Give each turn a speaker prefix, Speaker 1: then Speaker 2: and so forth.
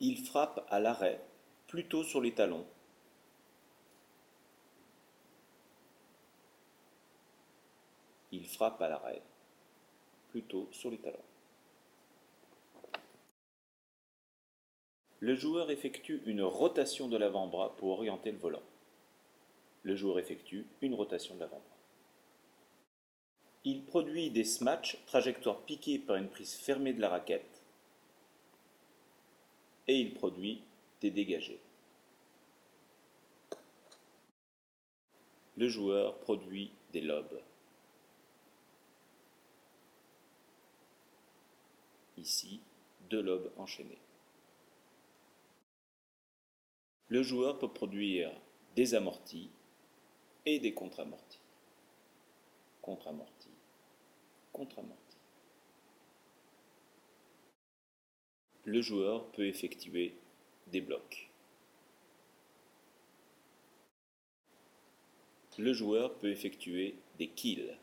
Speaker 1: Il frappe à l'arrêt, plutôt sur les talons. Il frappe à l'arrêt, plutôt sur les talons. Le joueur effectue une rotation de l'avant-bras pour orienter le volant. Le joueur effectue une rotation de l'avant-bras. Il produit des smatchs, trajectoire piquée par une prise fermée de la raquette, et il produit des dégagés. Le joueur produit des lobes. Ici, deux lobes enchaînés. Le joueur peut produire des amortis et des contre-amortis. Contre-amortis, contre-amortis. Le joueur peut effectuer des blocs. Le joueur peut effectuer des kills.